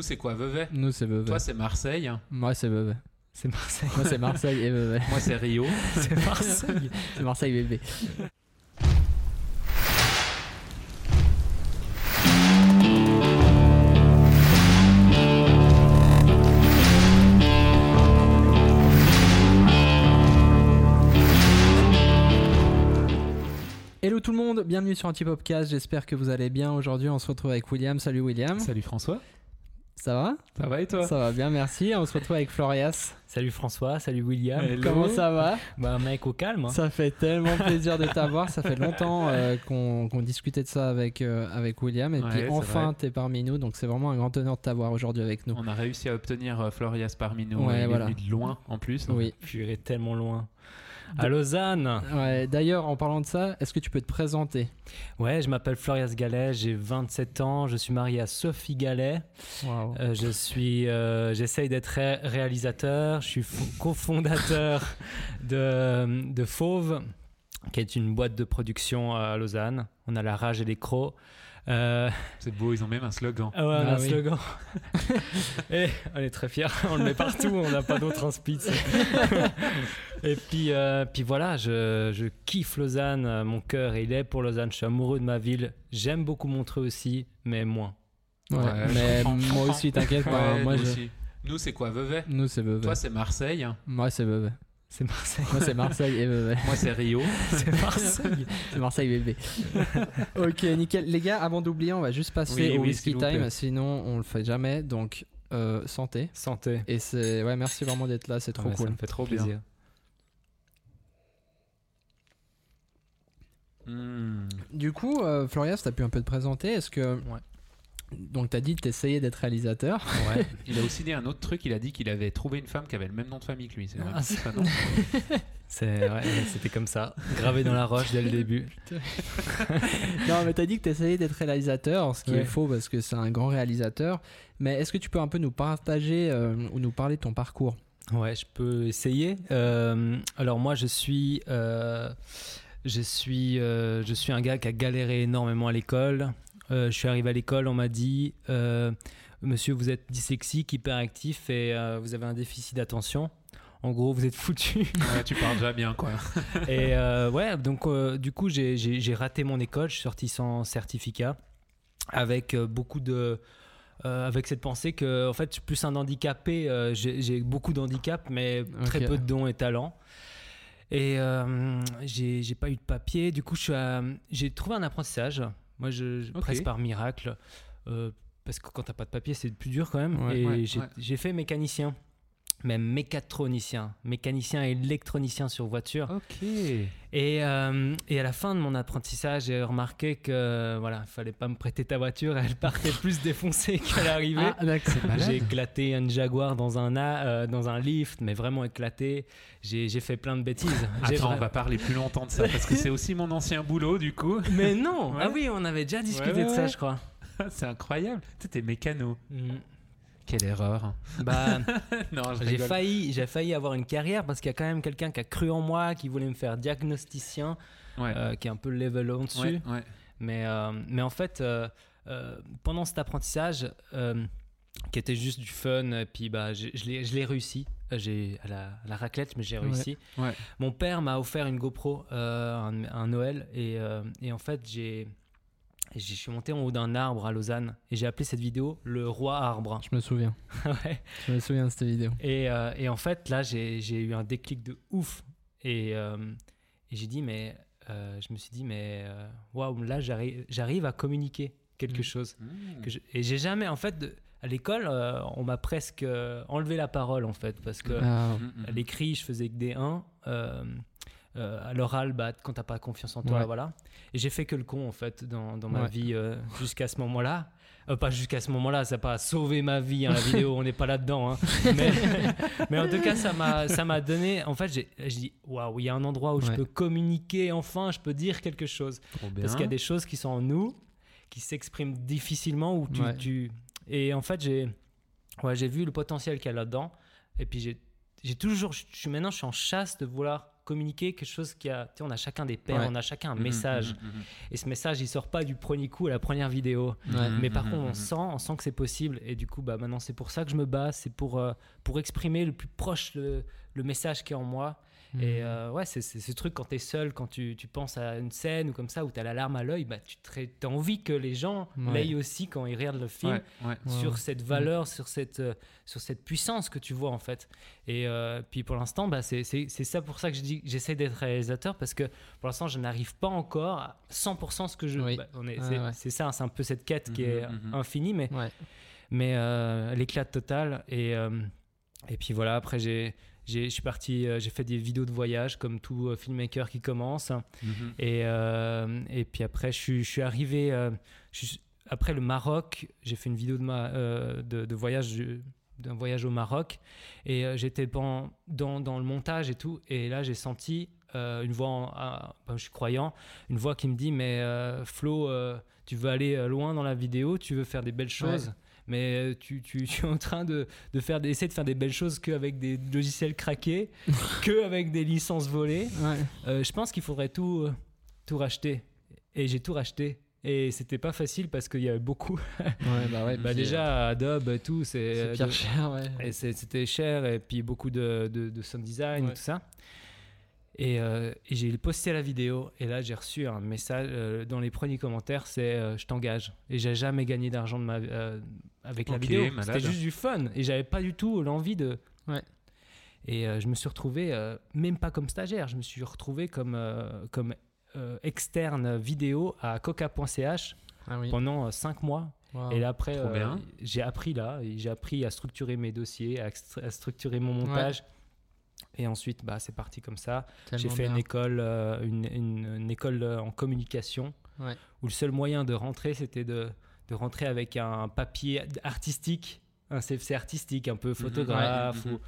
Nous, c'est quoi, Vevey? Nous, c'est Vevey. Toi, c'est Marseille. Moi, c'est Vevey. C'est Marseille. Moi, c'est Marseille et Vevey. Moi, c'est Rio. C'est Marseille. C'est Marseille bébé. Hello tout le monde, bienvenue sur Antipopcast, j'espère que vous allez bien. Aujourd'hui on se retrouve avec William. Salut William. Salut François. Ça va? Ça va et toi? Ça va bien, merci. On se retrouve avec Florias. Salut François, salut William. Hello. Comment ça va? Bah mec au calme. hein. Ça fait tellement plaisir de t'avoir. Ça fait longtemps euh, qu'on discutait de ça avec, euh, avec William. Et Ouais, puis c'est enfin, t'es parmi nous. Donc c'est vraiment un grand honneur de t'avoir aujourd'hui avec nous. On a réussi à obtenir euh, Florias parmi nous. Ouais, Il est venu de loin en plus. Oui. Purée, tellement loin. À Lausanne. Ouais, D'ailleurs, en parlant de ça, est-ce que tu peux te présenter? Ouais, je m'appelle Florias Gallet, j'ai 27 ans, je suis marié à Sophie Gallet. Waouh. Euh, je suis, euh, j'essaye d'être ré- réalisateur. Je suis fo- cofondateur de, de Fauve, qui est une boîte de production à Lausanne. On a la rage et les crocs. Euh, C'est beau, ils ont même un slogan. ah ouais, Ah un oui. slogan. et on est très fiers. On le met partout. On n'a pas d'autre en spitz. et puis, euh, puis voilà, je, je kiffe Lausanne. euh, Mon cœur, il est pour Lausanne. Je suis amoureux de ma ville. J'aime beaucoup Montreux aussi, mais moins. Ouais, Ouais, mais moi aussi, t'inquiète pas. Ouais, moi, nous je... Nous, c'est quoi, Vevey? Nous, c'est Vevey. Toi, c'est Marseille. Moi, c'est Vevey. C'est Marseille. Moi, c'est Marseille et Vevey. Moi, c'est Rio. C'est Marseille. C'est Marseille bébé. ok, nickel. Les gars, avant d'oublier, on va juste passer Oui, au oui, whisky time. plaît. Sinon, on le fait jamais. Donc, euh, santé. Santé. Et c'est ouais, merci vraiment d'être là. C'est trop Ouais, cool. Ça me fait trop plaisir. Hmm. Du coup, euh, Florias, t'as pu un peu te présenter. Est-ce que Ouais. Donc t'as dit que t'essayais d'être réalisateur. Ouais. Il a aussi dit un autre truc. Il a dit qu'il avait trouvé une femme qui avait le même nom de famille que lui. C'est vrai. Ah, ouais, c'était comme ça, gravé dans la roche dès le début. non, mais t'as dit que t'essayais d'être réalisateur, ce qui Ouais. est faux parce que c'est un grand réalisateur. Mais est-ce que tu peux un peu nous partager euh, ou nous parler de ton parcours? Ouais, je peux essayer. Euh, alors moi, je suis, euh, je suis, euh, je suis un gars qui a galéré énormément à l'école. Euh, je suis arrivé à l'école, on m'a dit, euh, Monsieur, vous êtes dyslexique, hyperactif et euh, vous avez un déficit d'attention. En gros, vous êtes foutu. Ouais, tu parles déjà bien, quoi. Et euh, ouais, donc euh, du coup, j'ai- raté mon école, je suis sorti sans certificat, avec euh, beaucoup de. euh, avec cette pensée que, en fait, je suis plus un handicapé, euh, j'ai beaucoup d'handicap, mais très peu de dons et talents. Et euh, j'ai pas eu de papier, du coup, j'ai trouvé un apprentissage, moi, je, presque par miracle, euh, parce que quand t'as pas de papier, c'est plus dur quand même. Ouais. et Ouais, j'ai ouais. j'ai fait mécanicien, même mécatronicien, mécanicien et électronicien sur voiture. Ok. Et, euh, et à la fin de mon apprentissage, j'ai remarqué que voilà, fallait pas me prêter ta voiture, elle partait plus défoncée qu'elle arrivait. Ah, j'ai éclaté un Jaguar dans un, a- euh, dans un lift, mais vraiment éclaté. J'ai fait plein de bêtises. Attends, vra- on va parler plus longtemps de ça parce que c'est aussi mon ancien boulot, du coup. Mais non Ouais. Ah oui, on avait déjà discuté Ouais, de ça, je crois. c'est incroyable. T'es mécano. Mm. Quelle erreur. Bah, j'ai failli, j'ai failli avoir une carrière parce qu'il y a quand même quelqu'un qui a cru en moi, qui voulait me faire diagnosticien, Ouais. euh, qui est un peu le level en dessus. ouais, ouais. Mais, euh, mais en fait, euh, pendant cet apprentissage, qui était juste du fun, puis bah, je l'ai je l'ai réussi. J'ai à la, à la raclette, mais j'ai réussi. Mon père m'a offert une GoPro un, un Noël, et, et en fait, j'ai. Je suis monté en haut d'un arbre à Lausanne et j'ai appelé cette vidéo le roi arbre. Je me souviens. Ouais. Je me souviens de cette vidéo. Et, euh, et en fait, là, j'ai eu un déclic de ouf. Et, euh, et j'ai dit, mais euh, je me suis dit, mais waouh, là, j'arrive à communiquer quelque Mm. chose. Mmh. Que je- et j'ai jamais, en fait, de- à l'école, euh, on m'a presque enlevé la parole, en fait, parce que Ah, à l'écrit, je faisais que des 1. Euh, à l'oral, bah, quand t'as pas confiance en toi, Ouais. voilà. Et j'ai fait que le con, en fait, dans, dans ma Ouais. vie euh, jusqu'à ce moment-là. Euh, pas jusqu'à ce moment-là, ça n'a pas sauvé ma vie, hein, la vidéo, on n'est pas là-dedans. hein. Mais, mais en tout cas, ça m'a ça m'a donné. En fait, j'ai dit waouh, il y a un endroit où je peux communiquer, enfin, je peux dire quelque chose. Parce qu'il y a des choses qui sont en nous, qui s'expriment difficilement. Où tu. Et en fait, j'ai ouais, j'ai vu le potentiel qu'il y a là-dedans. Et puis, j'ai j'ai toujours. Je suis maintenant, je suis en chasse de vouloir communiquer quelque chose qui a. Tu sais, on a chacun des pères, Ouais. on a chacun un Mhm, message. mhm, mhm. Et ce message, il sort pas du premier coup à la première vidéo. Ouais. Mais par contre, on sent, on sent que c'est possible. Et du coup, bah, maintenant, c'est pour ça que je me bats. C'est pour, euh, pour exprimer le plus proche le, le message qui est en moi. Mhm. Et euh, ouais, c'est ce truc quand tu es seul, quand tu, tu penses à une scène ou comme ça, où tu as la larme à l'œil, bah, tu as envie que les gens Ouais. l'aient aussi quand ils regardent le film Ouais, ouais. Ouais, sur cette valeur, sur, cette, euh, sur cette puissance que tu vois en fait. Et euh, puis pour l'instant, bah, c'est ça pour ça que je dis j'essaie d'être réalisateur parce que pour l'instant, je n'arrive pas encore à 100% ce que je. Oui. bah, c'est ça, c'est un peu cette quête qui Mhm, est mhm. infinie, mais, mais l'éclat total. Et, et puis voilà, après, j'ai. J'ai- Je suis parti, euh, j'ai fait des vidéos de voyage comme tout euh, filmmaker qui commence. Mhm. Et, euh, et puis après, je suis, je suis arrivé. euh, je suis- après le Maroc, j'ai fait une vidéo de, ma, euh, de, de voyage, du- d'un voyage au Maroc. Et j'étais dans, dans, dans le montage et tout. Et là, j'ai senti une voix, en- ah, ben, je suis croyant, une voix qui me dit Mais Flo, tu veux aller loin dans la vidéo, tu veux faire des belles choses? Mais euh, tu, tu, tu es en train de, de faire des, essayer de faire des belles choses qu'avec des logiciels craqués, qu'avec des licences volées. Ouais. Euh, je pense qu'il faudrait tout, euh, tout racheter. Et j'ai tout racheté. Et c'était pas facile parce qu'il y avait beaucoup. Ouais, bah ouais. bah déjà, Adobe tout, c'est. c'est cher, ouais. et c'est- c'était cher et puis beaucoup de, de, de sound design Ouais. et tout ça. Et, euh, et j'ai posté la vidéo et là j'ai reçu un message euh, dans les premiers commentaires c'est je t'engage et j'ai jamais gagné d'argent de ma avec la vidéo c'était juste du fun et j'avais pas du tout l'envie de Ouais. et euh, je me suis retrouvé euh, même pas comme stagiaire je me suis retrouvé comme euh, comme euh, externe vidéo à coca.ch Ah oui. pendant 5 mois Wow. et là, après, euh, j'ai appris là, j'ai appris à structurer mes dossiers, à, structurer mon montage. Et ensuite, bah, c'est parti comme ça. J'ai fait bien. une école, euh, une, une- une école en communication, Ouais. où le seul moyen de rentrer, c'était de, de rentrer avec un papier artistique, un CFC artistique, un peu photographe. Mhm. ou-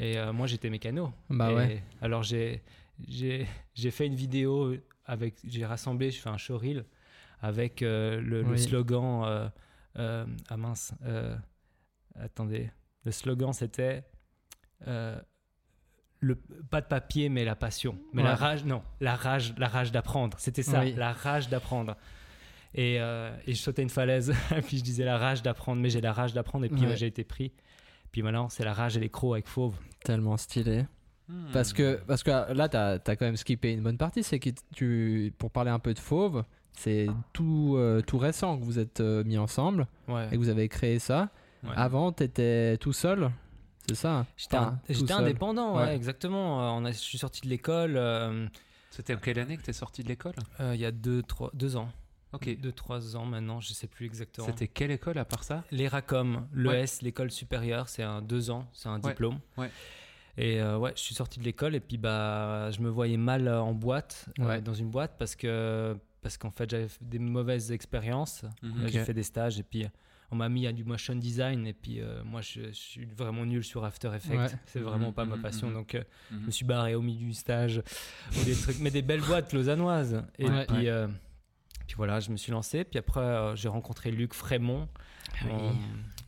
Et euh, moi, j'étais mécano. Bah Et ouais. Alors, j'ai j'ai j'ai fait une vidéo avec, j'ai rassemblé, je fais un showreel avec euh, le, slogan. euh, euh, ah mince, euh, attendez, le slogan c'était euh, le pas de papier mais la passion, mais la rage, non, la rage, la rage d'apprendre. C'était ça, Oui. la rage d'apprendre. Et, euh, et je sautais une falaise, puis je disais la rage d'apprendre, mais j'ai la rage d'apprendre, et puis Ouais. ouais, j'ai été pris. Puis maintenant, c'est la rage et les crocs avec Fauve. Tellement stylé. Hmm. Parce que, parce que là, t'as as quand même skippé une bonne partie. C'est que tu, pour parler un peu de Fauve, c'est tout, euh, tout récent que vous êtes euh, mis ensemble Ouais. et que vous avez créé ça. Ouais. Avant, t'étais tout seul, c'est ça? J'étais indépendant, ouais, Ouais. exactement. On a, je suis sorti de l'école euh, C'était en quelle année que t'es sorti de l'école? euh, il y a deux, trois, deux ans. Ok. Deux, trois ans maintenant, je sais plus exactement. C'était quelle école à part ça? L'ERACOM, l'ES, l'école supérieure, c'est un deux ans, c'est un Ouais, diplôme. ouais. Et euh, ouais, je suis sorti de l'école et puis bah, je me voyais mal euh, en boîte, euh, Ouais. dans une boîte parce que parce qu'en fait j'avais des mauvaises expériences. Mhm. J'ai fait des stages et puis on m'a mis à du motion design et puis euh, moi je, je suis vraiment nul sur After Effects. Ouais. C'est vraiment Mhm, pas ma mhm, passion donc je me suis barré au milieu du stage ou des trucs, mais des belles boîtes lausannoises. Et Ouais. puis, Ouais. Puis voilà, je me suis lancé. Puis après, euh, j'ai rencontré Luc Frémont. Oui. On-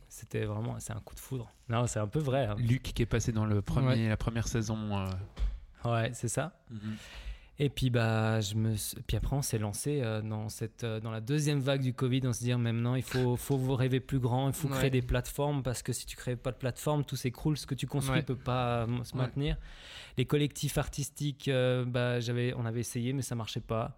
C'était vraiment, c'est un coup de foudre. Non, c'est un peu vrai. hein. Luc qui est passé dans le premier, la première saison. euh, Ouais, c'est ça. mhm. Et puis bah, je me, puis après, on s'est lancé euh, dans cette, dans la deuxième vague du Covid, on se dit maintenant, il faut, faut vous rêver plus grand, il faut Ouais. créer des plateformes parce que si tu crées pas de plateforme, tout s'écroule, ce que tu construis Ouais. peut pas se Ouais. maintenir. Les collectifs artistiques, bah, j'avais, on avait essayé, mais ça marchait pas.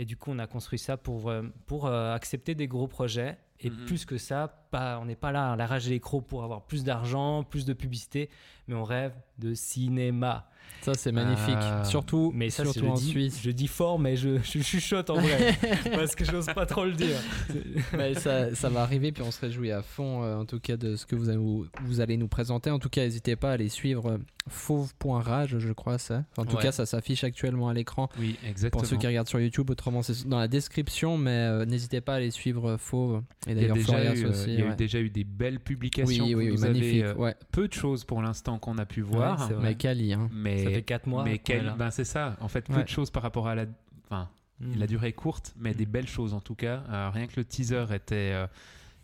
Et du coup, on a construit ça pour, euh, pour euh, accepter des gros projets. Et Mhm. plus que ça, pas, on n'est pas là à la rage les crocs pour avoir plus d'argent, plus de publicité, mais on rêve de cinéma. Ça, c'est magnifique. Ah. Surtout, Mais ça, surtout je, en dis, Suisse. je dis fort, mais je, je chuchote en vrai. parce que j'ose pas trop le dire. Mais ça, ça va arriver, puis on se réjouit à fond, euh, en tout cas, de ce que vous allez nous, vous allez nous présenter. En tout cas, n'hésitez pas à aller suivre euh, fauve.rage, je crois, ça. Enfin, en tout Ouais. cas, ça s'affiche actuellement à l'écran Oui, exactement. pour ceux qui regardent sur YouTube. Autrement, c'est dans la description, mais euh, n'hésitez pas à aller suivre euh, Fauve. Et Il y a, d'ailleurs, déjà eu, euh, aussi. il y a eu ouais. déjà eu des belles publications. Oui, oui, oui, vous avez, magnifique. euh, ouais. peu de choses pour l'instant qu'on a pu voir. c'est vrai. Mais Cali, hein. Mais, Ça fait 4 mois. mais quel- ben c'est ça. En fait, peu Ouais. de choses par rapport à la. Enfin, Mm. la durée est courte, mais des belles choses en tout cas. Euh, rien que le teaser était euh,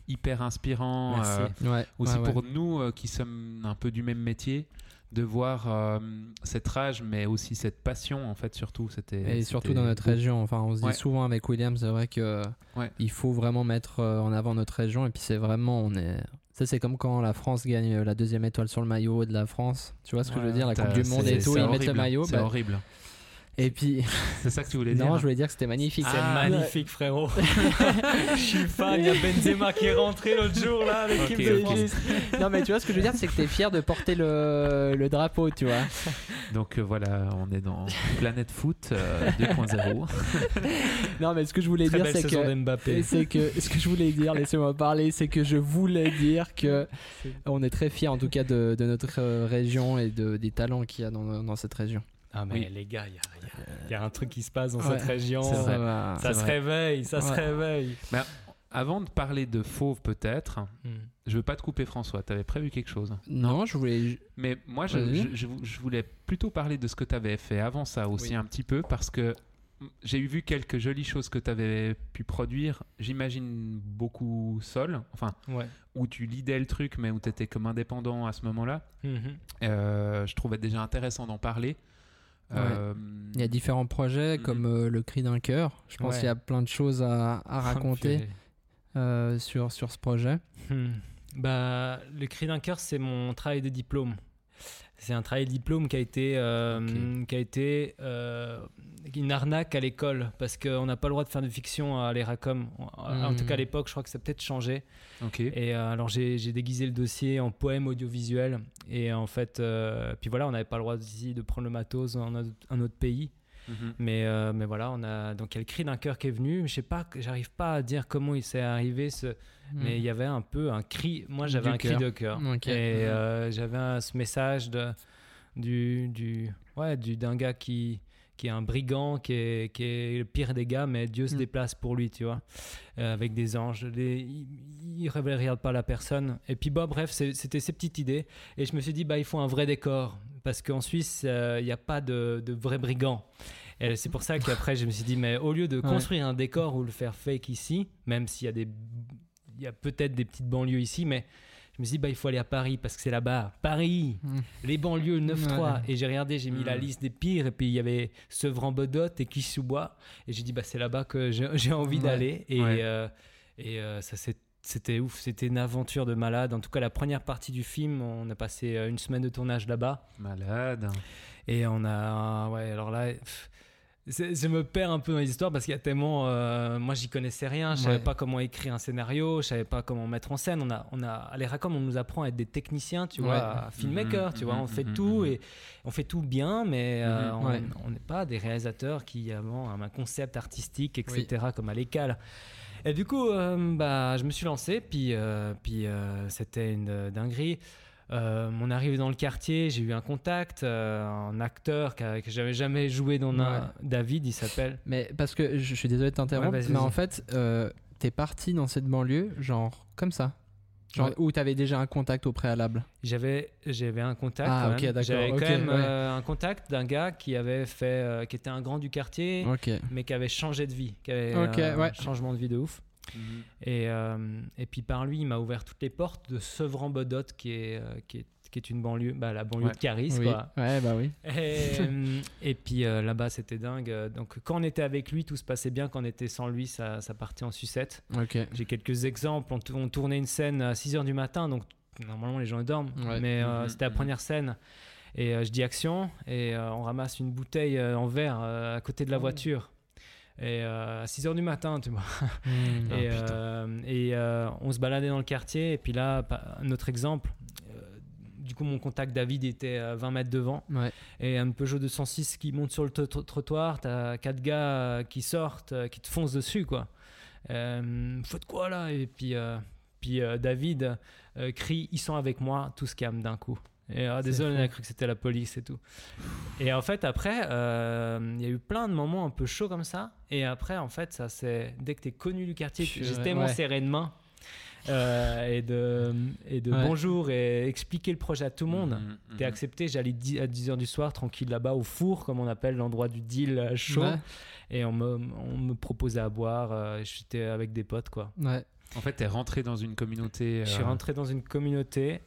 hyper inspirant. Merci. euh, Ouais. aussi ouais, ouais. pour nous euh, qui sommes un peu du même métier. de voir euh, cette rage, mais aussi cette passion, en fait, surtout. C'était, Et surtout dans notre région. Enfin, on se dit Ouais. souvent avec William, c'est vrai que Ouais. il faut vraiment mettre en avant notre région. Et puis c'est vraiment, on est. Ça, c'est comme quand la France gagne la deuxième étoile sur le maillot de la France. Tu vois ce que je veux dire? La Coupe du Monde et tout, ils mettent le maillot. C'est bah, horrible. Et puis, C'est ça que tu voulais dire non, je voulais dire que c'était magnifique. C'est Ah, magnifique, frérot. Je suis fan. Il y a Benzema qui est rentré l'autre jour là avec Ok, l'équipe de ok. France. non, mais tu vois ce que je veux dire, c'est que t'es fier de porter le, le drapeau, tu vois. Donc euh, voilà, on est dans Planète Foot euh, 2.0. Non, mais ce que je voulais Très dire, c'est que. C'est que ce que je voulais dire, laissez-moi parler, c'est que je voulais dire que on est très fiers en tout cas de, de notre euh, région et de, des talents qu'il y a dans, dans cette région. Ah mais Oui. les gars, il y y, y a un truc qui se passe dans Ouais, cette région. vrai. Ça se vrai. réveille, ça se réveille. Avant de parler de Fauve, peut-être, Hmm. je veux pas te couper, François. Tu avais prévu quelque chose. Non, je voulais. Mais moi, je, Vas-y. je- je- je voulais plutôt parler de ce que tu avais fait avant ça aussi Oui. un petit peu, parce que j'ai vu quelques jolies choses que tu avais pu produire. J'imagine beaucoup seul, enfin, Ouais. où tu lidais le truc, mais où tu étais comme indépendant à ce moment-là. Mhm. Euh, je trouvais déjà intéressant d'en parler. Ouais. Euh, Il y a différents projets comme euh, le cri d'un cœur. Je pense Ouais. qu'il y a plein de choses à, à raconter euh, sur, sur ce projet. Hmm. Bah, le cri d'un cœur, c'est mon travail de diplôme. C'est un travail de diplôme qui a été, euh, qui a été euh, une arnaque à l'école parce qu'on n'a pas le droit de faire de fiction à l'ERACOM. En, tout Hmm. cas, à l'époque, je crois que ça a peut-être changé. Et euh, alors, j'ai déguisé le dossier en poème audiovisuel. Et en fait, puis voilà, on n'avait pas le droit de prendre le matos dans un autre- un autre pays. Mhm. Mais, euh, mais voilà, on a donc il y a le cri d'un cœur qui est venu. Je sais pas, j'arrive pas à dire comment il s'est arrivé ce, mais il y avait un peu un cri. Moi, j'avais Du un cri de cœur. Et Mhm. euh, j'avais un- ce message de, du, du, ouais, du, d'un gars qui, qui est un brigand, qui est, qui est le pire des gars, mais Dieu se déplace pour lui, tu vois, euh, avec des anges. Les, il, il regarde pas la personne. Et puis, bah, bref, c'est- c'était ces petites idées. Et je me suis dit, bah, il faut un vrai décor. Parce qu'en Suisse, euh, il n'y a pas de, de vrais brigands. Et c'est pour ça qu'après, je me suis dit, mais au lieu de Ouais. construire un décor ou le faire fake ici, même s'il y a des. Il y a peut-être des petites banlieues ici, mais je me suis dit, bah, il faut aller à Paris parce que c'est là-bas. Paris Mm. Les banlieues 9-3. Ouais. Et j'ai regardé, j'ai mis la liste des pires. Et puis il y avait Sevran-Bodot et Quiche-sous-Bois. Et j'ai dit, bah, c'est là-bas que j'ai j'ai envie Ouais. d'aller. Et, Ouais. euh, et euh, ça s'est c'était ouf, c'était une aventure de malade. En tout cas, la première partie du film, on a passé euh, une semaine de tournage là-bas. Malade. Et on a. Ouais, alors là. je me perds un peu dans les histoires parce qu'il y a tellement. euh, moi, j'y connaissais rien. Je savais Ouais. pas comment écrire un scénario. Je savais pas comment mettre en scène. On a, on a, à l'ERACOM, on nous apprend à être des techniciens, tu vois, Ouais. à filmmaker, Mhm, tu vois. On mhm, fait mhm, tout et on fait tout bien, mais euh, on Ouais. on n'est pas des réalisateurs qui avons un concept artistique, etc., comme à l'école. Et du coup, euh, bah, je me suis lancé, puis, euh, puis euh, c'était une dinguerie. Euh, on arrive dans le quartier, j'ai eu un contact, un acteur qui a- que j'avais jamais joué dans un. Ouais. David, il s'appelle. Mais parce que je, je suis désolé de t'interrompre, Ouais, mais en fait, t'es parti dans cette banlieue, genre comme ça. Genre Ouais. où t'avais déjà un contact au préalable. J'avais, j'avais un contact. Ah, quand ok, même. d'accord, J'avais quand même ouais. euh, un contact d'un gars qui avait fait, euh, qui était un grand du quartier, mais qui avait changé de vie, qui avait un ouais. changement de vie de ouf. Mhm. Et, euh, et puis par lui, il m'a ouvert toutes les portes de Sevran-Bodot, qui est, qui est, qui est une banlieue, bah, la banlieue Ouais. de Caris, Oui. quoi. Ouais, bah oui. Et, euh, et puis euh, là-bas, c'était dingue. Donc quand on était avec lui, tout se passait bien. Quand on était sans lui, ça, ça partait en sucette. Ok. J'ai quelques exemples. On, tou- on tournait une scène à 6h du matin, donc normalement les gens dorment. Ouais. Mais euh, Mhm, c'était la mhm. première scène. Et euh, je dis action, et euh, on ramasse une bouteille euh, en verre euh, à côté de la Oh. voiture. Et euh, à 6h du matin, tu vois. Ah, et putain. euh, et, euh, on se baladait dans le quartier. Et puis là, un autre exemple. Du coup, mon contact David était à 20 mètres devant. Ouais. Et un Peugeot 206 qui monte sur le tro- tro- trottoir. T'as quatre gars euh, qui sortent, euh, qui te foncent dessus, quoi. Euh, Faites quoi là? Et puis, euh, puis euh, David crie Ils sont avec moi, tout se calme d'un coup. Et ah, désolé, on a cru que c'était la police et tout. Et en fait, après, euh, il y a eu plein de moments un peu chauds comme ça. Et après, en fait, ça c'est dès que tu es connu du quartier, j'ai tellement serré de main euh, et de, et de Ouais. bonjour et expliquer le projet à tout le monde. Mhm, T'es mhm. accepté, j'allais à 10h du soir, tranquille là-bas, au four, comme on appelle l'endroit du deal euh, chaud. Ouais. Et on me, on me proposait à boire. euh, J'étais avec des potes, quoi. Ouais. En fait, t'es rentré dans une communauté. Je suis rentré dans une communauté.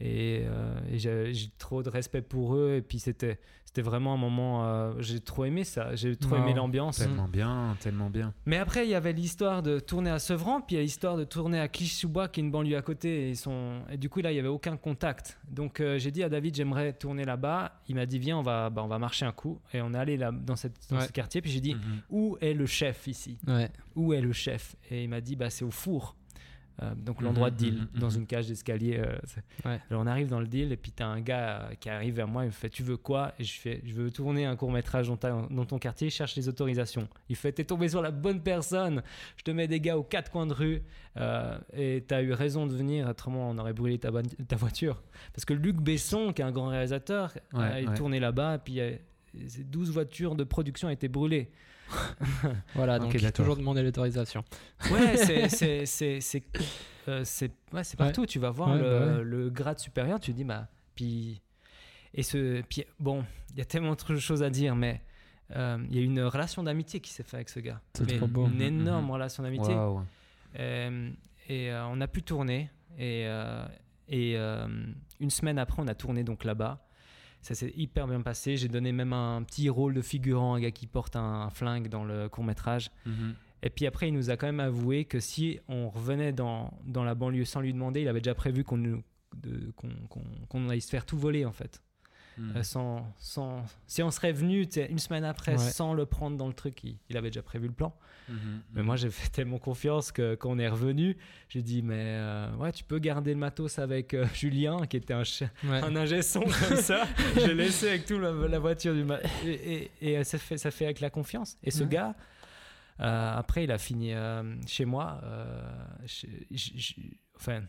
Et, euh, et j'ai trop de respect pour eux. Et puis c'était c'était vraiment un moment. euh, j'ai trop aimé ça. J'ai trop Wow. aimé l'ambiance. Tellement bien, tellement bien. Mais après, il y avait l'histoire de tourner à Sevran, puis il y a l'histoire de tourner à Clichy-sous-Bois, qui est une banlieue à côté. Et, ils sont... et du coup, là, il n'y avait aucun contact. Donc, euh, j'ai dit à David, j'aimerais tourner là-bas. Il m'a dit, viens, on va, bah, on va marcher un coup. Et on est allé là, dans, cette, dans Ouais. ce quartier. Puis j'ai dit, Mhm. où est le chef ici? Ouais. Où est le chef? Et il m'a dit, bah, c'est au four. Euh, donc Mhm, l'endroit de deal, mhm, dans mhm. une cage d'escalier. euh, Ouais. Alors on arrive dans le deal et puis t'as un gars euh, qui arrive vers moi, il me fait tu veux quoi? Et je fais je veux tourner un court métrage dans, ta- dans ton quartier, cherche les autorisations. Il fait t'es tombé sur la bonne personne, je te mets des gars aux quatre coins de rue et t'as eu raison de venir, autrement on aurait brûlé ta, voiture. Parce que Luc Besson, qui est un grand réalisateur, Ouais, il ouais. tournait là-bas et puis euh, ces 12 voitures de production étaient brûlées. Voilà, donc d'accord. toujours demander l'autorisation. Ouais, c'est c'est c'est c'est euh, ouais, partout. Tu vas voir Ouais, le, bah ouais. le grade supérieur, tu te dis bah puis et ce puis bon, il y a tellement de choses à dire, mais euh, il y a une relation d'amitié qui s'est faite avec ce gars. C'est Mais trop beau. Une Mhm, énorme relation d'amitié. Euh, et euh, on a pu tourner. Et, euh, et euh, une semaine après, on a tourné donc là-bas. Ça s'est hyper bien passé. J'ai donné même un petit rôle de figurant, un gars qui porte un, un flingue dans le court métrage. Mhm. Et puis après, il nous a quand même avoué que si on revenait dans, dans la banlieue sans lui demander, il avait déjà prévu qu'on qu'on qu'on- qu'on allait se faire tout voler en fait. Mhm. Euh, sans, sans, si on serait venu une semaine après Ouais. sans le prendre dans le truc, il, il avait déjà prévu le plan. Mhm. Mais moi, j'ai fait tellement confiance que quand on est revenu, j'ai dit mais euh, ouais, tu peux garder le matos avec euh, Julien, qui était un, Ouais. un ingé son comme ça. J'ai laissé avec tout la, la voiture du ma- et, et, et, ça fait ça fait avec la confiance. Et ce gars, après, il a fini chez moi. chez- j- j- enfin.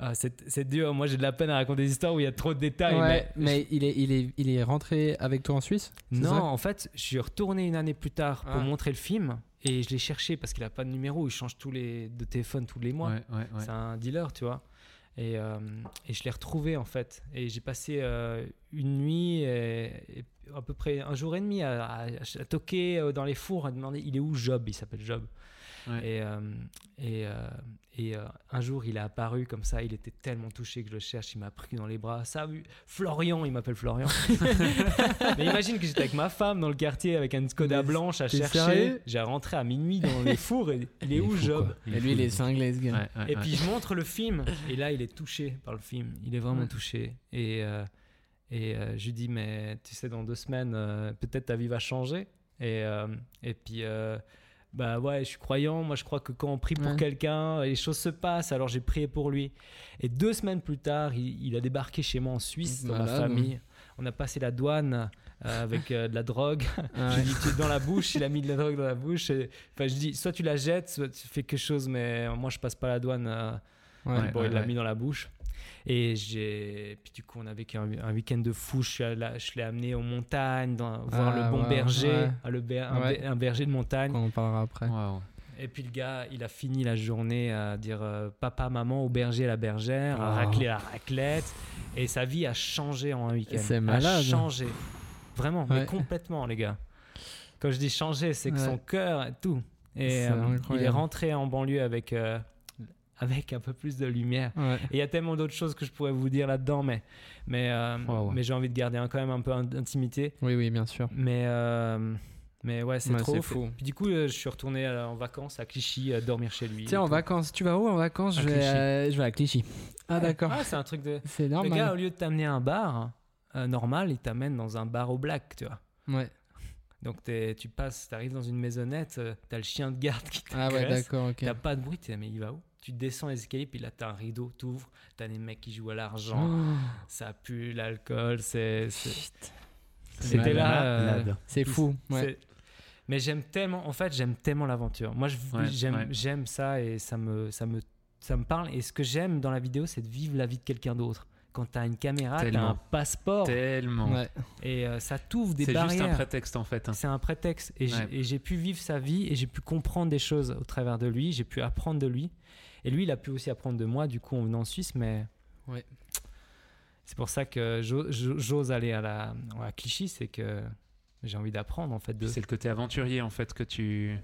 Ah, c'est c'est dur, moi j'ai de la peine à raconter des histoires où il y a trop de détails. Ouais, mais mais il est, il, est, il est rentré avec toi en Suisse non, en fait, je suis retourné une année plus tard pour Ah. montrer le film et je l'ai cherché parce qu'il a pas de numéro, il change tous les de téléphone tous les mois. Ouais, ouais, ouais. C'est un dealer, tu vois. Et, euh, et je l'ai retrouvé en fait. Et j'ai passé euh, une nuit, et, et à peu près un jour et demi à, à- à toquer euh, dans les fours, à demander il est où Job? Il s'appelle Job. Ouais. Et, euh, et, euh, et euh, un jour, il est apparu comme ça. Il était tellement touché que je le cherche. Il m'a pris dans les bras. Salut, Florian, il m'appelle Florian. Mais imagine que j'étais avec ma femme dans le quartier avec une Skoda Mais blanche à chercher. J'ai rentré à minuit dans les fours. Et il est Il où fou, Job? Et lui, fou, il est cinglé, ce gars. Ouais, ouais, et ouais. puis je montre le film et là il est touché par le film. Il est vraiment Ouais. touché. Et, euh, et euh, je lui dis mais tu sais dans deux semaines euh, peut-être ta vie va changer. Et, euh, et puis euh, bah ouais je suis croyant. Moi je crois que quand on prie pour Ouais. quelqu'un les choses se passent. Alors j'ai prié pour lui. Et deux semaines plus tard il, il a débarqué chez moi en Suisse dans ma Malade. famille. On a passé la douane euh, avec euh, de la drogue. Ah Je lui dis, tu es dans la bouche, il a mis de la drogue dans la bouche. Enfin, je dis, soit tu la jettes, soit tu fais quelque chose, mais moi, je passe pas la douane. euh, Ouais. bon, ouais, il l'a mis dans la bouche. Et j'ai. Puis du coup, on a vécu un, un week-end de fou. Je, suis allé- je l'ai amené aux montagnes, dans- voir Ah, le bon ouais, berger, ouais. ah, le ber- un, Ouais. be- un berger de montagne. On en parlera après. Et puis le gars, il a fini la journée à dire euh, papa, maman, au berger, la bergère, à Oh. racler la raclette. Et sa vie a changé en un week-end. C'est A malade. changé. Vraiment, mais complètement, les gars. Quand je dis changer, c'est que Ouais. son cœur et tout. Et C'est euh, il est rentré en banlieue avec, euh, avec un peu plus de lumière. Ouais. Et il y a tellement d'autres choses que je pourrais vous dire là-dedans, mais, mais, euh, Wow. mais j'ai envie de garder un- quand même un peu d'intimité. Oui, oui, bien sûr. Mais, euh, mais ouais, c'est Ouais, trop fou. Puis du coup, euh, je suis retourné en vacances à Clichy, euh, dormir chez lui. Tiens, en tout. vacances. Tu vas où en vacances? À je vais, à... je vais à Clichy. Ah, Ouais. d'accord. Ah, c'est un truc de. C'est Le normal. gars, au lieu de t'amener à un bar euh, normal, il t'amène dans un bar au black, tu vois. Ouais. Donc tu passes, t'arrives dans une maisonnette, t'as le chien de garde qui te Ah, ouais, d'accord, ok. T'as pas de bruit, t'es mais il va où? Tu descends les escaliers, puis là t'as un rideau, t'ouvres, t'as des mecs qui jouent à l'argent, Oh, ça pue l'alcool, c'est. C'était là. euh. C'est fou. Ouais. Mais j'aime tellement, en fait, j'aime tellement l'aventure. Moi, Ouais, j'aime, ouais. ça et ça me, ça me, ça me parle. Et ce que j'aime dans la vidéo, c'est de vivre la vie de quelqu'un d'autre. Quand t'as une caméra, t'as un passeport Tellement. Ouais. et euh, ça t'ouvre des C'est juste barrières. un prétexte en fait. hein. C'est un prétexte. Et j'ai- Ouais. et j'ai pu vivre sa vie et j'ai pu comprendre des choses au travers de lui. J'ai pu apprendre de lui. Et lui, il a pu aussi apprendre de moi, du coup, en venant en Suisse. Mais Ouais. c'est pour ça que j'o- j'o- j'ose aller à, la, à Clichy. C'est que j'ai envie d'apprendre, en fait. De... C'est le côté aventurier en fait que tu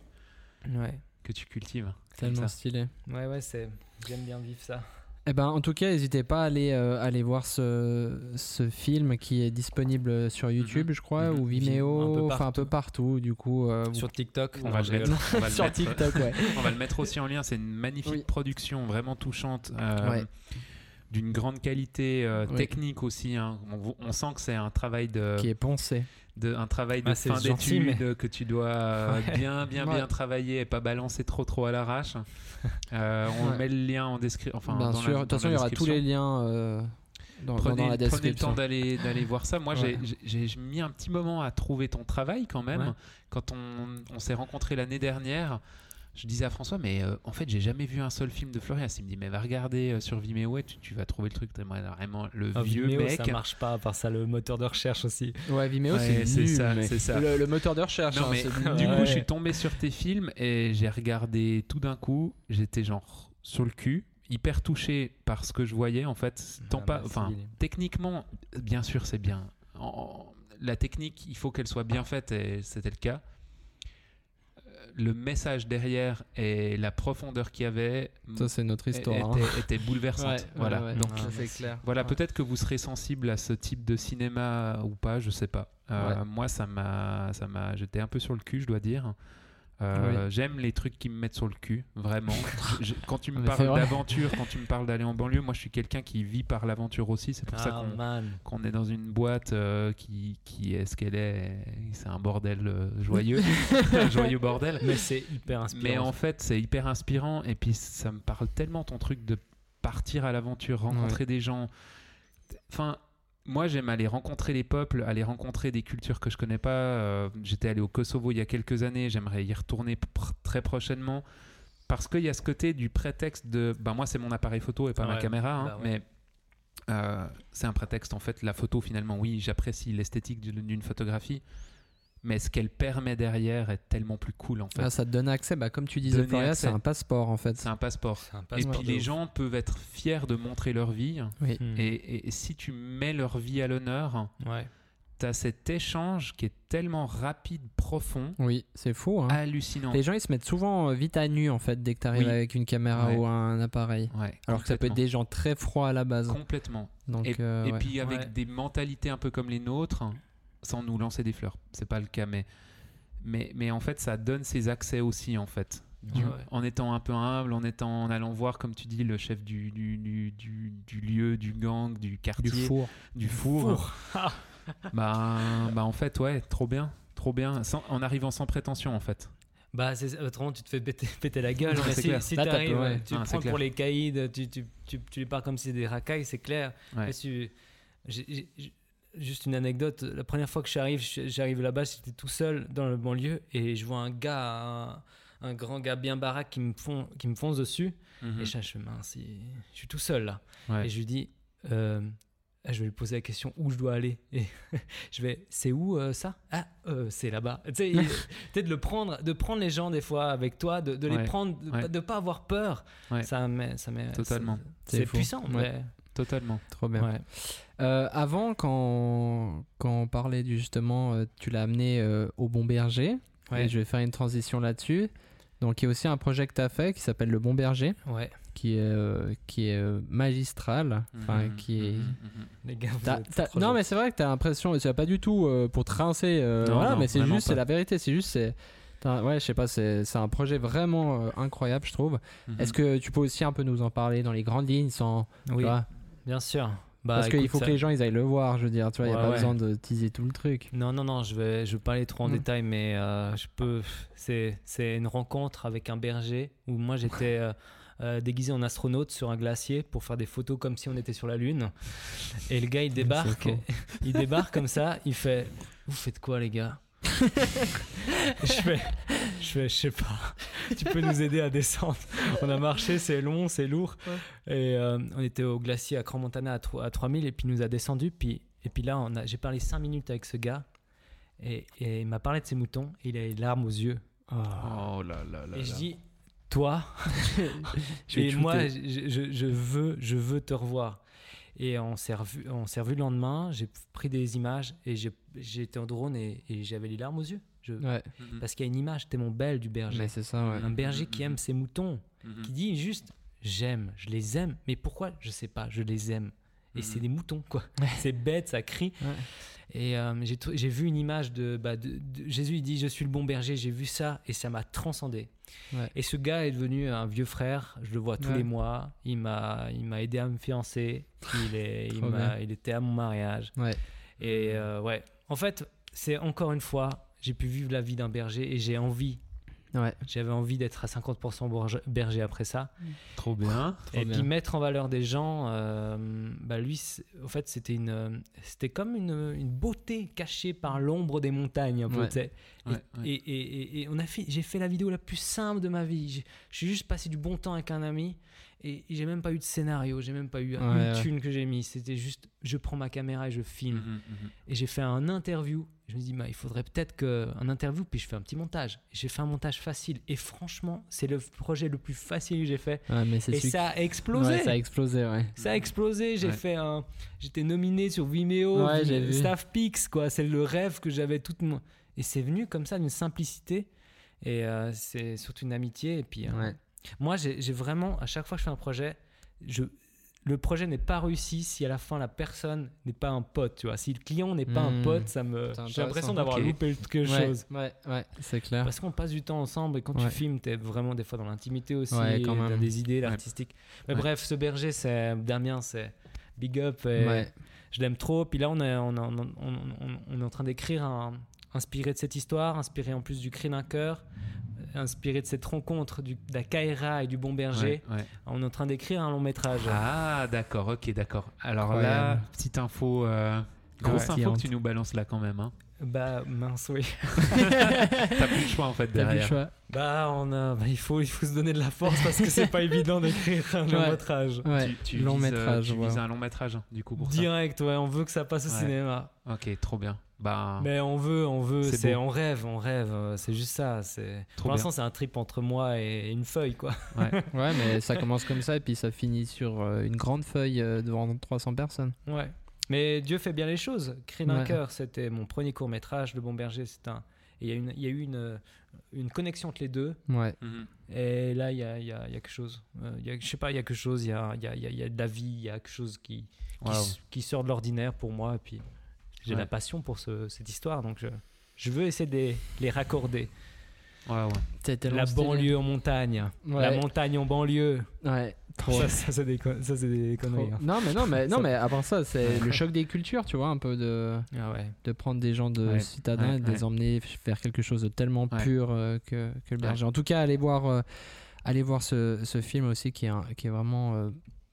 Ouais, que tu cultives. Tellement stylé. ouais, ouais c'est... j'aime bien vivre ça. Eh ben, en tout cas, n'hésitez pas à aller, euh, aller voir ce, ce film qui est disponible sur YouTube, je crois, Mhm. ou Vimeo, enfin un peu partout. Du coup, euh, Sur TikTok. On non, va, le mettre, on va le sur mettre- TikTok, ouais. on va le mettre aussi en lien. C'est une magnifique Oui. production, vraiment touchante, euh, Ouais. d'une grande qualité euh, Oui. technique aussi. hein. On, on sent que c'est un travail de, qui est pensé. De un travail de Ah, fin d'études mais- que tu dois euh, Ouais. bien, bien, Ouais. bien travailler et pas balancer trop, trop à l'arrache. Euh, on Ouais. met le lien en description. Enfin, Bien dans sûr. de toute façon, il y aura tous les liens euh, dans, Prenez, dans la prenez le temps d'aller d'aller voir ça. Moi, j'ai- Ouais. j'ai j'ai mis un petit moment à trouver ton travail quand même. Ouais. Quand on, on s'est rencontrés l'année dernière, je disais à François, mais euh, en fait, j'ai jamais vu un seul film de Florian. Il me dit, mais va regarder euh, sur Vimeo et tu, tu vas trouver le truc. Vraiment, le Ah, vieux Vimeo, mec. ça marche pas, à part ça, le moteur de recherche aussi. Ouais, Vimeo, Ouais, c'est c'est nul, ça, mais- c'est ça. Le, le moteur de recherche, Non, hein, mais du coup, Ouais. je suis tombé sur tes films et j'ai regardé tout d'un coup. J'étais genre sur le cul, hyper touché par ce que je voyais en fait. Tant Ah pas, bah, enfin, techniquement, bien sûr, c'est bien. En- en- la technique, il faut qu'elle soit bien faite et c'était le cas. Le message derrière et la profondeur qu'il y avait Ça, c'est notre histoire. hein. était, bouleversante. Ouais, voilà. ouais, Donc, Ah, c'est clair. voilà, Ouais. peut-être que vous serez sensible à ce type de cinéma ou pas, je sais pas. Euh, Ouais. Moi, ça m'a, ça m'a, j'étais un peu sur le cul, je dois dire. Euh, J'aime les trucs qui me mettent sur le cul, vraiment. Je- quand tu me parles d'aventure, quand tu me parles d'aller en banlieue, moi je suis quelqu'un qui vit par l'aventure aussi. C'est pour ça Ah, qu'on man. qu'on est dans une boîte euh, qui, qui est ce qu'elle est. C'est un bordel euh, joyeux, un joyeux bordel. Mais c'est hyper inspirant. Mais en fait, c'est hyper inspirant et puis ça me parle tellement ton truc de partir à l'aventure, rencontrer des gens. Enfin, moi j'aime aller rencontrer les peuples, aller rencontrer des cultures que je connais pas. Euh, J'étais allé au Kosovo il y a quelques années, j'aimerais y retourner pr- très prochainement parce qu'il y a ce côté du prétexte de. Ben moi c'est mon appareil photo et pas ma caméra, hein, bah ouais. mais. euh, c'est un prétexte en fait la photo finalement oui j'apprécie l'esthétique d'une photographie mais ce qu'elle permet derrière est tellement plus cool en fait Ah, ça te donne accès, bah, comme tu disais, c'est un passeport en fait. c'est un passeport un et passeport puis de les ouf. gens peuvent être fiers de montrer leur vie. Oui. Hmm. Et, et- et si tu mets leur vie à l'honneur, Ouais. tu as cet échange qui est tellement rapide, profond, Oui, c'est fou. hein. hallucinant. Les gens, ils se mettent souvent euh, vite à nu en fait dès que tu arrives Oui. avec une caméra Ouais. ou un appareil. Ouais, Alors que ça peut être des gens très froids à la base. Complètement. Donc, Et, euh, et puis avec Ouais. des mentalités un peu comme les nôtres, sans nous lancer des fleurs, c'est pas le cas, mais, mais, mais en fait, ça donne ses accès aussi, en fait. Du- Ouais. En étant un peu humble, en, étant, en allant voir, comme tu dis, le chef du, du, du, du- lieu, du gang, du quartier, du four. du four. bah, bah en fait, ouais, trop bien, trop bien. Sans- en arrivant sans prétention, en fait. Bah, c'est- autrement, tu te fais péter, péter la gueule. Mais si si Là, ouais. tu Ah, prends pour les caïds, tu, tu, tu, tu les parles comme si c'était des racailles, c'est clair. Ouais. Mais j'ai- juste une anecdote, la première fois que j'arrive, j'arrive là-bas, j'étais tout seul dans le banlieue et je vois un gars, un, un grand gars bien baraque qui me, fond, qui me fonce dessus. Mhm. Et je, fais, mince, je suis tout seul là. Ouais. Et je lui dis, euh, ah, je vais lui poser la question où je dois aller? Et je vais, c'est où euh, ça? Ah, euh, c'est là-bas. Tu sais, de le prendre, de prendre les gens des fois avec toi, de, de les Ouais, prendre, de, ouais. pas- de pas avoir peur. Ça met, ça met. Totalement. C'est puissant. Ouais. mais- Totalement. Trop bien. Ouais. Euh, avant, quand, quand on parlait du justement, euh, tu l'as amené euh, au Bon Berger. Ouais. Et je vais faire une transition là-dessus. Donc, il y a aussi un projet que tu as fait qui s'appelle Le Bon Berger, Ouais. qui est, qui est magistral. Enfin, Mhm, qui est. mhm, mhm. Les gars, trop non, mais c'est vrai que tu as l'impression, c'est pas du tout pour trincer, Non, voilà, non, mais c'est juste, c'est la vérité, c'est juste, c'est. Ouais, je sais pas, c'est un projet vraiment euh, incroyable, je trouve. Est-ce que tu peux aussi un peu nous en parler dans les grandes lignes sans. Oui, vois bien sûr. Bah, Parce qu'il faut ça- que les gens ils aillent le voir, je veux dire, tu vois, il n'y a pas ouais. besoin de teaser tout le truc. Non, non, non, je vais, je vais pas aller trop en détail, mais euh, je peux. C'est, c'est une rencontre avec un berger où moi j'étais euh, euh, déguisé en astronaute sur un glacier pour faire des photos comme si on était sur la lune. Et le gars il débarque, il débarque comme ça, il fait Vous faites quoi les gars? Je fais, je fais, je sais pas. Tu peux nous aider à descendre. On a marché, c'est long, c'est lourd. Et euh, on était au glacier à Grand Montana à, tro- à 3000 et puis il nous a descendu. Puis, et puis là, j'ai parlé 5 minutes avec ce gars et, et il m'a parlé de ses moutons. Et il a les larmes aux yeux. Oh là là là. et je dis, toi, Je et moi, je, je- je veux, je veux te revoir. Et on s'est revu, on s'est revu le lendemain. J'ai pris des images et été en drone et, et j'avais les larmes aux yeux. Je- Ouais, Mhm. Parce qu'il y a une image tellement belle du berger. mais c'est ça, ouais. Un berger qui aime ses moutons, Mhm. qui dit juste j'aime, je les aime. Mais pourquoi Je sais pas, je les aime? Et Mhm. c'est des moutons, quoi. c'est bête, ça crie. Ouais. Et euh, j'ai vu une image de, bah, de- de- Jésus, il dit Je suis le bon berger. J'ai vu ça et ça m'a transcendé. Ouais. Et ce gars est devenu un vieux frère. Je le vois tous Ouais. les mois. Il m'a il m'a aidé à me fiancer. Il, est, il, était à mon mariage. Ouais. Et euh, ouais, en fait, c'est encore une fois, j'ai pu vivre la vie d'un berger et j'ai envie. Ouais. J'avais envie d'être à 50% bourge- berger après ça. Trop bien. Trop et bien. puis mettre en valeur des gens, euh, bah lui, en fait, c'était une, euh, c'était comme une, une beauté cachée par l'ombre des montagnes, un peu, Ouais. Et- Ouais. Et, et- et- et on a fait, j'ai fait la vidéo la plus simple de ma vie. J'ai- Je suis juste passé du bon temps avec un ami et j'ai même pas eu de scénario, j'ai même pas eu Ouais, une ouais. thune que j'ai mis. C'était juste, je prends ma caméra et je filme. Mhm, mhm. Et j'ai fait un interview. Je me dis, bah, il faudrait peut-être que un interview, puis je fais un petit montage. J'ai fait un montage facile. Et franchement, c'est le projet le plus facile que j'ai fait. Ouais, mais c'est Et ça a explosé. Ouais, ça a explosé, ouais. Ça a explosé. J'ai fait un. J'étais nominé sur Vimeo. Staff Pix, quoi. C'est le rêve que j'avais toute mon. Et c'est venu comme ça d'une simplicité. Et euh, c'est surtout une amitié. Et puis, euh, Ouais. moi, j'ai vraiment, à chaque fois que je fais un projet, je, le projet n'est pas réussi si à la fin la personne n'est pas un pote, tu vois. Si le client n'est pas un Hmm. pote, ça me, j'ai l'impression d'avoir Ok. loupé quelque Ouais, chose. ouais, ouais, c'est clair. Parce qu'on passe du temps ensemble et quand tu filmes, t'es vraiment des fois dans l'intimité aussi, Ouais, quand même. des idées, Ouais. l'artistique. Mais bref, ce berger, c'est Damien, c'est big up. Et. Je l'aime trop. Puis là, on est, on, est- on, on- on- on est en train d'écrire un, inspiré de cette histoire, inspiré en plus du cri d'un cœur, inspiré de cette rencontre du, de la Kaira et du bon berger. Ouais, ouais. On est en train d'écrire un long métrage. Ah, d'accord, ok, d'accord. Alors là, petite info, euh, grosse Ouais. info que tu nous balances là quand même. Hein. Bah mince, oui. T'as plus le choix en fait T'as plus le derrière. choix. Bah, on a, bah, il, faut, il faut se donner de la force parce que c'est pas évident d'écrire un long métrage. Ouais, Tu, tu long vises, euh, métrage. tu ouais. vises un long métrage du coup pour Direct, ouais, on veut que ça passe au Ouais. cinéma. Ok, trop bien. Bah, Mais on veut, on veut, C'est on rêve, on rêve, euh, c'est juste ça. C'est... Trop Pour l'instant, c'est un trip entre moi et une feuille, quoi. ouais. Ouais, mais ça commence comme ça et puis ça finit sur euh, une grande feuille euh, devant 300 personnes. Ouais. Mais Dieu fait bien les choses. Cri d'un Ouais. cœur, c'était mon premier court métrage. Le Bon Berger, c'est un. et Il y a, une, il y a eu une, une connexion entre les deux. Ouais. Mhm. Et là, il y a, il y a- il y a quelque chose. Euh, y a, je sais pas, il y a quelque chose. Il y a, il y a- il y a- il y a de la vie. Il y a quelque chose qui, qui, qui sort de l'ordinaire pour moi. Et puis, j'ai Ouais. la passion pour ce- cette histoire. Donc, je, je veux essayer de les, les raccorder. Ouais, ouais. C'est tellement La stylé. banlieue en montagne. Ouais. La montagne en banlieue. Ouais. Trop. Ça, ça, c'est des, con- conneries. hein. Non, mais non, mais non, Ça- mais part ça, c'est le choc des cultures, tu vois, un peu de, Ah ouais. de prendre des gens de Ouais. citadins Ouais, et de les emmener vers quelque chose de tellement Ouais. pur euh, que, que le berger. En tout cas, allez voir, euh, allez voir ce, ce film aussi qui est, un- qui est vraiment euh,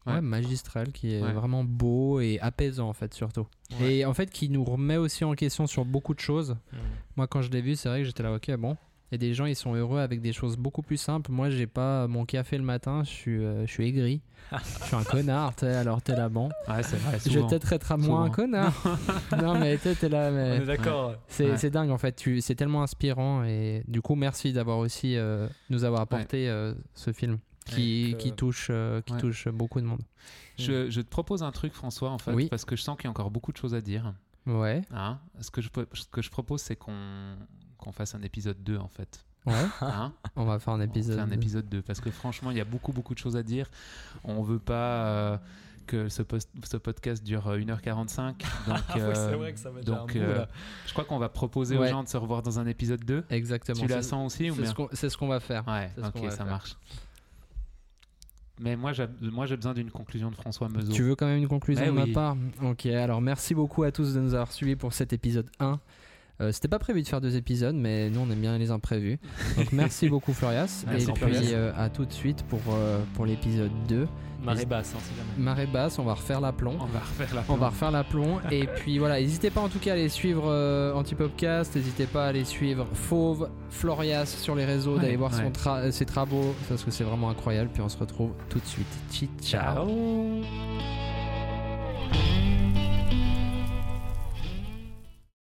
ouais, Ouais. magistral, qui est Ouais. vraiment beau et apaisant en fait surtout. Ouais. Et en fait qui nous remet aussi en question sur beaucoup de choses. Mm. Moi quand je l'ai vu, c'est vrai que j'étais là, ok, bon. A des gens, ils sont heureux avec des choses beaucoup plus simples. Moi, j'ai pas mon café le matin, je suis, euh, je suis aigri. je suis un connard, alors t'es là, bon. Ouais, c'est vrai. Je vais souvent. peut-être être à moins un Souvent. connard. non, mais t'es t'es là, On mais. est d'accord. C'est c'est dingue en fait, tu- c'est tellement inspirant et du coup merci d'avoir aussi euh, nous avoir apporté euh, ce film qui, Avec, euh, qui touche euh, qui ouais. touche beaucoup de monde. Je, je te propose un truc, François, en fait, Oui. parce que je sens qu'il y a encore beaucoup de choses à dire. Ouais, Hein ce, que je, peux- ce que je propose, c'est qu'on fasse un épisode 2, en fait. ouais, Hein on va faire un On épisode. fait un épisode 2 parce que franchement il y a beaucoup beaucoup de choses à dire on veut pas euh, que ce, post- ce podcast dure euh, 1h45 donc, Ah oui, euh, c'est vrai que ça va donc un bout, euh, là. je crois qu'on va proposer aux gens de se revoir dans un épisode 2 Exactement. tu la sens aussi C'est ce qu'on ce va faire. ouais ok ça faire. marche mais moi j'ai moi j'ai besoin d'une conclusion de François Meuseau Tu veux quand même une conclusion de ma part? Ok, alors merci beaucoup à tous de nous avoir suivis pour cet épisode 1. Euh, C'était pas prévu de faire deux épisodes, mais nous on aime bien les imprévus. Donc merci beaucoup Florias. Merci, et Florias. puis euh, à tout de suite pour, euh, pour l'épisode 2. Marée basse, hein, si jamais. Marée basse, on va refaire l'aplomb. on va refaire la On va refaire l'aplomb. et puis voilà, n'hésitez pas en tout cas à aller suivre Antipopcast, n'hésitez pas à aller suivre Fauve, Florias sur les réseaux, Ouais, d'aller voir son ouais. tra- ses travaux, parce que c'est vraiment incroyable. Puis on se retrouve tout de suite. Ciao. Ciao.